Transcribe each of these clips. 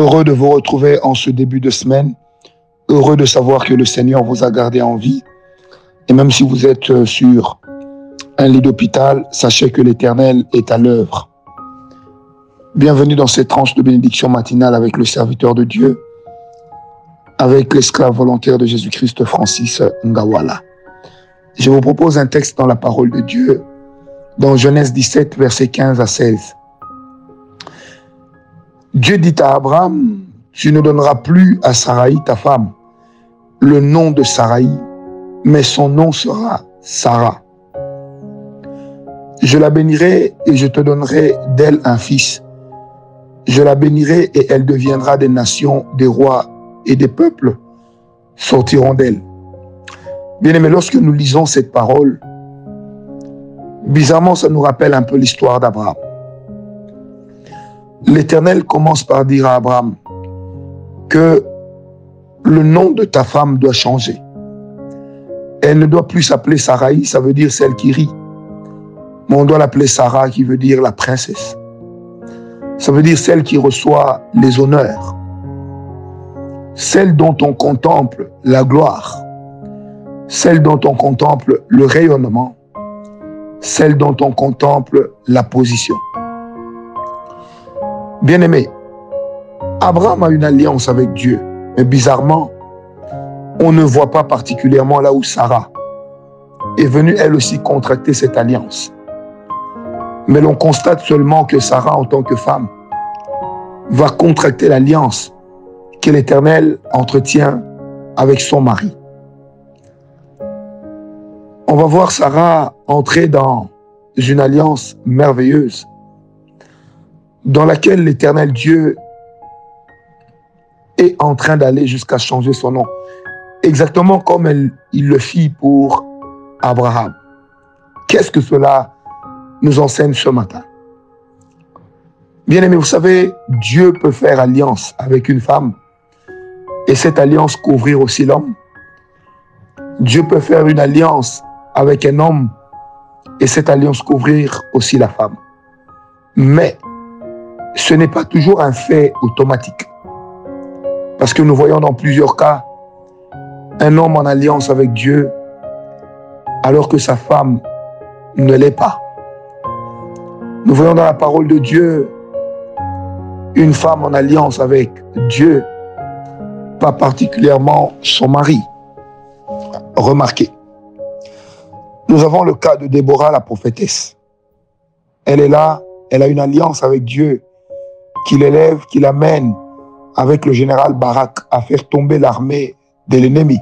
Heureux de vous retrouver en ce début de semaine. Heureux de savoir que le Seigneur vous a gardé en vie. Et même si vous êtes euh, sur un lit d'hôpital, sachez que l'Éternel est à l'œuvre. Bienvenue dans cette tranche de bénédiction matinale avec le serviteur de Dieu, avec l'esclave volontaire de Jésus-Christ, Francis Ngawala. Je vous propose un texte dans la parole de Dieu, dans Genèse 17, versets 15 à 16. Dieu dit à Abraham, tu ne donneras plus à Sarai, ta femme, le nom de Sarai, mais son nom sera Sarah. Je la bénirai et je te donnerai d'elle un fils. Je la bénirai et elle deviendra des nations, des rois et des peuples sortiront d'elle. Bien aimé, lorsque nous lisons cette parole, bizarrement, ça nous rappelle un peu l'histoire d'Abraham. L'Éternel commence par dire à Abraham que le nom de ta femme doit changer. Elle ne doit plus s'appeler Sarai, ça veut dire celle qui rit. Mais on doit l'appeler Sarah, qui veut dire la princesse. Ça veut dire celle qui reçoit les honneurs. Celle dont on contemple la gloire. Celle dont on contemple le rayonnement. Celle dont on contemple la position. Bien-aimé, Abraham a une alliance avec Dieu, mais bizarrement, on ne voit pas particulièrement là où Sarah est venue elle aussi contracter cette alliance. Mais l'on constate seulement que Sarah, en tant que femme, va contracter l'alliance que l'Éternel entretient avec son mari. On va voir Sarah entrer dans une alliance merveilleuse dans laquelle l'éternel Dieu est en train d'aller jusqu'à changer son nom. Exactement comme il le fit pour Abraham. Qu'est-ce que cela nous enseigne ce matin? Bien aimé, vous savez, Dieu peut faire alliance avec une femme et cette alliance couvrir aussi l'homme. Dieu peut faire une alliance avec un homme et cette alliance couvrir aussi la femme. Mais ce n'est pas toujours un fait automatique. Parce que nous voyons dans plusieurs cas un homme en alliance avec Dieu alors que sa femme ne l'est pas. Nous voyons dans la parole de Dieu une femme en alliance avec Dieu, pas particulièrement son mari. Remarquez. Nous avons le cas de Déborah, la prophétesse. Elle est là, elle a une alliance avec Dieu qui l'élève, qui l'amène avec le général Barak à faire tomber l'armée de l'ennemi.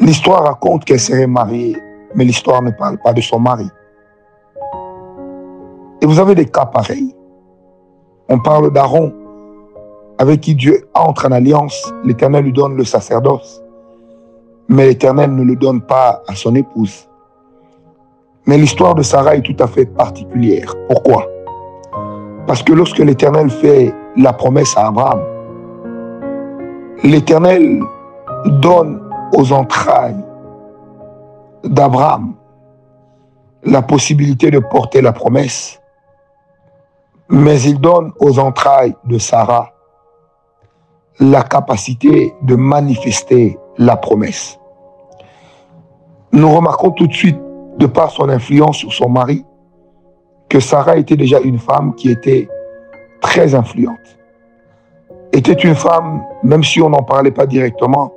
L'histoire raconte qu'elle serait mariée, mais l'histoire ne parle pas de son mari. Et vous avez des cas pareils. On parle d'Aaron, avec qui Dieu entre en alliance. L'Éternel lui donne le sacerdoce, mais l'Éternel ne le donne pas à son épouse. Mais l'histoire de Sarah est tout à fait particulière. Pourquoi? Parce que lorsque l'Éternel fait la promesse à Abraham, l'Éternel donne aux entrailles d'Abraham la possibilité de porter la promesse, mais il donne aux entrailles de Sarah la capacité de manifester la promesse. Nous remarquons tout de suite, de par son influence sur son mari, que Sarah était déjà une femme qui était très influente. Était une femme, même si on n'en parlait pas directement,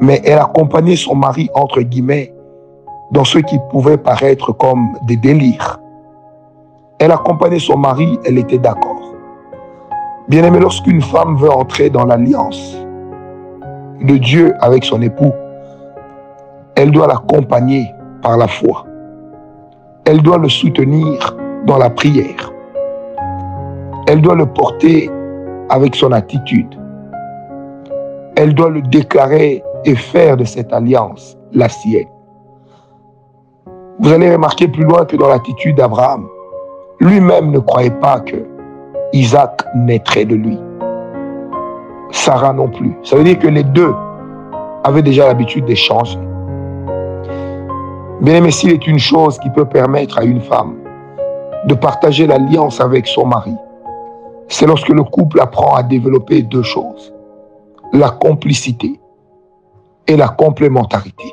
mais elle accompagnait son mari, entre guillemets, dans ce qui pouvait paraître comme des délires. Elle accompagnait son mari, elle était d'accord. Bien aimé, lorsqu'une femme veut entrer dans l'alliance de Dieu avec son époux, elle doit l'accompagner par la foi elle doit le soutenir dans la prière. Elle doit le porter avec son attitude. Elle doit le déclarer et faire de cette alliance la sienne. Vous allez remarquer plus loin que dans l'attitude d'Abraham, lui-même ne croyait pas que Isaac naîtrait de lui. Sarah non plus. Ça veut dire que les deux avaient déjà l'habitude d'échanger. Bien aimé, s'il est une chose qui peut permettre à une femme de partager l'alliance avec son mari, c'est lorsque le couple apprend à développer deux choses, la complicité et la complémentarité.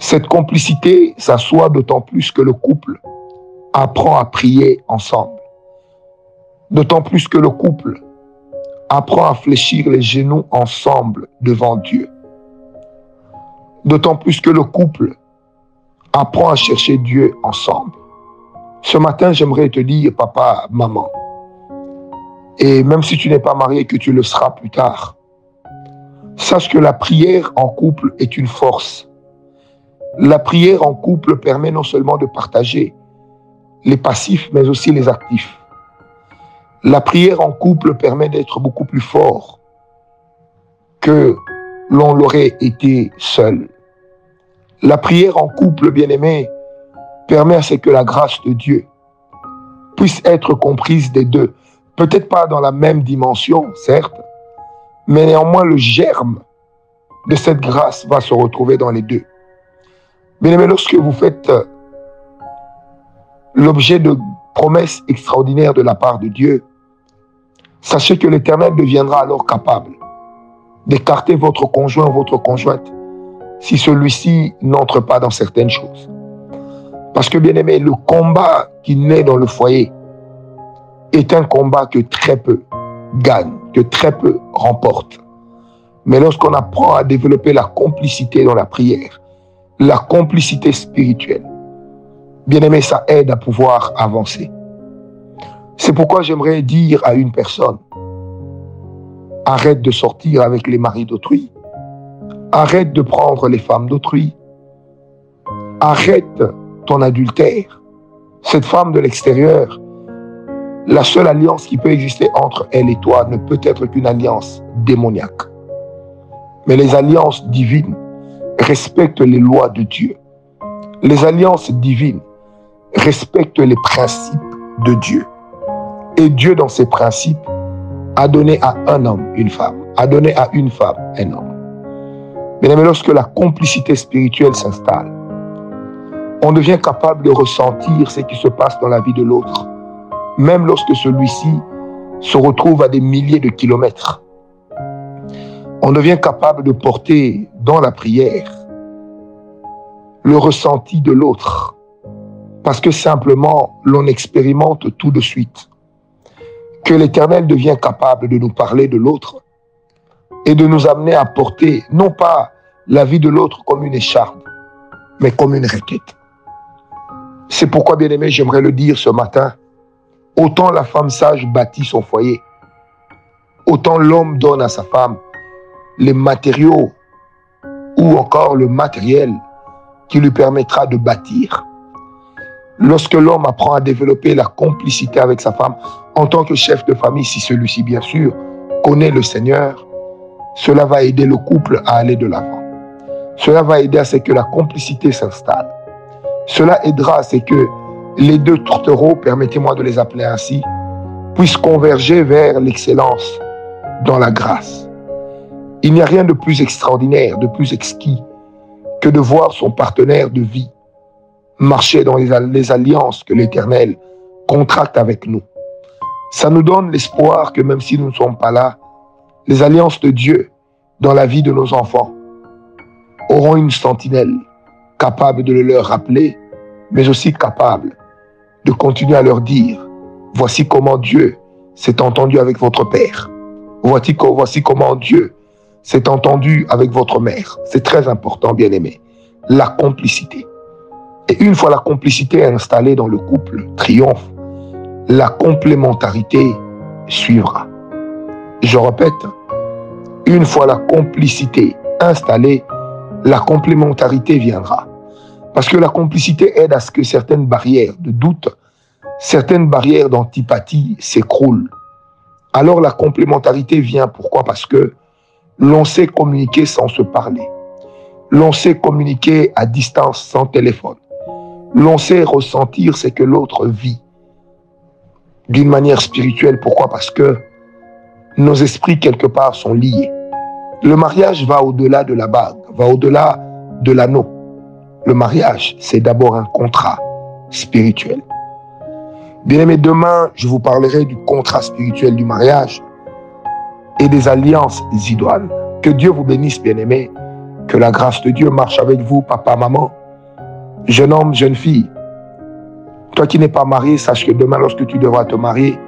Cette complicité s'assoit d'autant plus que le couple apprend à prier ensemble. D'autant plus que le couple apprend à fléchir les genoux ensemble devant Dieu. D'autant plus que le couple apprend à chercher Dieu ensemble. Ce matin, j'aimerais te dire, papa, maman, et même si tu n'es pas marié, que tu le seras plus tard, sache que la prière en couple est une force. La prière en couple permet non seulement de partager les passifs, mais aussi les actifs. La prière en couple permet d'être beaucoup plus fort que l'on l'aurait été seul. La prière en couple, bien aimé, permet à ce que la grâce de Dieu puisse être comprise des deux. Peut-être pas dans la même dimension, certes, mais néanmoins le germe de cette grâce va se retrouver dans les deux. Bien aimé, lorsque vous faites l'objet de promesses extraordinaires de la part de Dieu, sachez que l'Éternel deviendra alors capable d'écarter votre conjoint ou votre conjointe si celui-ci n'entre pas dans certaines choses. Parce que bien aimé, le combat qui naît dans le foyer est un combat que très peu gagnent, que très peu remportent. Mais lorsqu'on apprend à développer la complicité dans la prière, la complicité spirituelle, bien aimé, ça aide à pouvoir avancer. C'est pourquoi j'aimerais dire à une personne, arrête de sortir avec les maris d'autrui, Arrête de prendre les femmes d'autrui. Arrête ton adultère. Cette femme de l'extérieur, la seule alliance qui peut exister entre elle et toi ne peut être qu'une alliance démoniaque. Mais les alliances divines respectent les lois de Dieu. Les alliances divines respectent les principes de Dieu. Et Dieu, dans ses principes, a donné à un homme une femme, a donné à une femme un homme. Mais lorsque la complicité spirituelle s'installe, on devient capable de ressentir ce qui se passe dans la vie de l'autre, même lorsque celui-ci se retrouve à des milliers de kilomètres. On devient capable de porter dans la prière le ressenti de l'autre, parce que simplement l'on expérimente tout de suite que l'Éternel devient capable de nous parler de l'autre et de nous amener à porter non pas la vie de l'autre comme une écharde, mais comme une requête. C'est pourquoi, bien aimé, j'aimerais le dire ce matin, autant la femme sage bâtit son foyer, autant l'homme donne à sa femme les matériaux ou encore le matériel qui lui permettra de bâtir. Lorsque l'homme apprend à développer la complicité avec sa femme en tant que chef de famille, si celui-ci, bien sûr, connaît le Seigneur, cela va aider le couple à aller de l'avant. Cela va aider à ce que la complicité s'installe. Cela aidera à ce que les deux tourtereaux, permettez-moi de les appeler ainsi, puissent converger vers l'excellence dans la grâce. Il n'y a rien de plus extraordinaire, de plus exquis que de voir son partenaire de vie marcher dans les, alliances que l'Éternel contracte avec nous. Ça nous donne l'espoir que même si nous ne sommes pas là, les alliances de Dieu dans la vie de nos enfants auront une sentinelle capable de le leur rappeler, mais aussi capable de continuer à leur dire, voici comment Dieu s'est entendu avec votre Père. Voici, comment Dieu s'est entendu avec votre mère. C'est très important, bien aimé. La complicité. Et une fois la complicité installée dans le couple triomphe, la complémentarité suivra. Je répète, une fois la complicité installée, la complémentarité viendra. Parce que la complicité aide à ce que certaines barrières de doute, certaines barrières d'antipathie s'écroulent. Alors la complémentarité vient. Pourquoi? Parce que l'on sait communiquer sans se parler. L'on sait communiquer à distance sans téléphone. L'on sait ressentir ce que l'autre vit d'une manière spirituelle. Pourquoi? Parce que nos esprits, quelque part, sont liés. Le mariage va au-delà de la bague, va au-delà de l'anneau. Le mariage, c'est d'abord un contrat spirituel. Bien aimé, demain, je vous parlerai du contrat spirituel du mariage et des alliances idoines. Que Dieu vous bénisse, bien aimé. Que la grâce de Dieu marche avec vous, papa, maman, jeune homme, jeune fille. Toi qui n'es pas marié, sache que demain, lorsque tu devras te marier,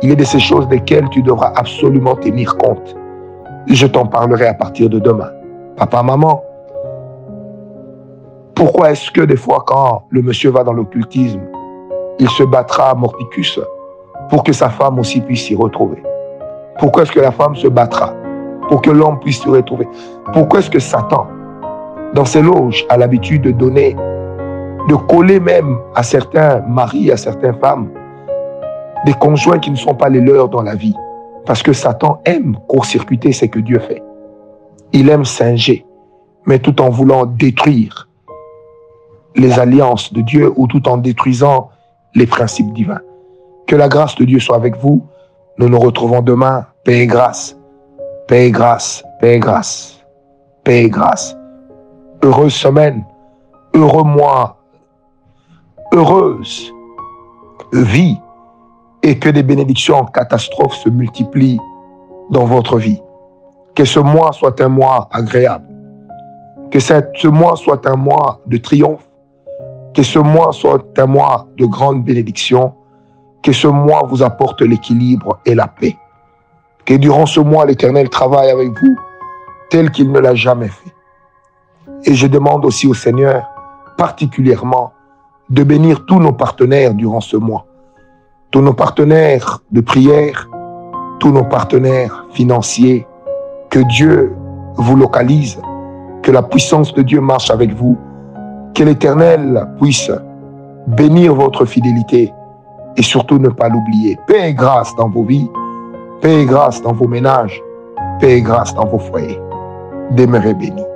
il a de ces choses desquelles tu devras absolument tenir compte. Je t'en parlerai à partir de demain. Papa, maman, pourquoi est-ce que des fois quand le monsieur va dans l'occultisme, il se battra à Morticus pour que sa femme aussi puisse s'y retrouver? Pourquoi est-ce que la femme se battra pour que l'homme puisse s'y retrouver? Pourquoi est-ce que Satan, dans ses loges, a l'habitude de donner, de coller même à certains maris, à certaines femmes, des conjoints qui ne sont pas les leurs dans la vie? Parce que Satan aime court-circuiter ce que Dieu fait. Il aime singer, mais tout en voulant détruire les alliances de Dieu ou tout en détruisant les principes divins. Que la grâce de Dieu soit avec vous. Nous nous retrouvons demain. Paix et grâce. Paix et grâce. Paix et grâce. Paix et grâce. Heureuse semaine. Heureux mois. Heureuse vie. Et que des bénédictions en catastrophe se multiplient dans votre vie. Que ce mois soit un mois agréable. Que ce mois soit un mois de triomphe que ce mois soit un mois de grande bénédiction. Que ce mois vous apporte l'équilibre et la paix. Que durant ce mois, l'Éternel travaille avec vous tel qu'il ne l'a jamais fait. Et je demande aussi au Seigneur, particulièrement, de bénir tous nos partenaires durant ce mois. Tous nos partenaires de prière, tous nos partenaires financiers. Que Dieu vous localise, que la puissance de Dieu marche avec vous que l'Éternel puisse bénir votre fidélité et surtout ne pas l'oublier. Paix et grâce dans vos vies, paix et grâce dans vos ménages, paix et grâce dans vos foyers. Demeurez bénis.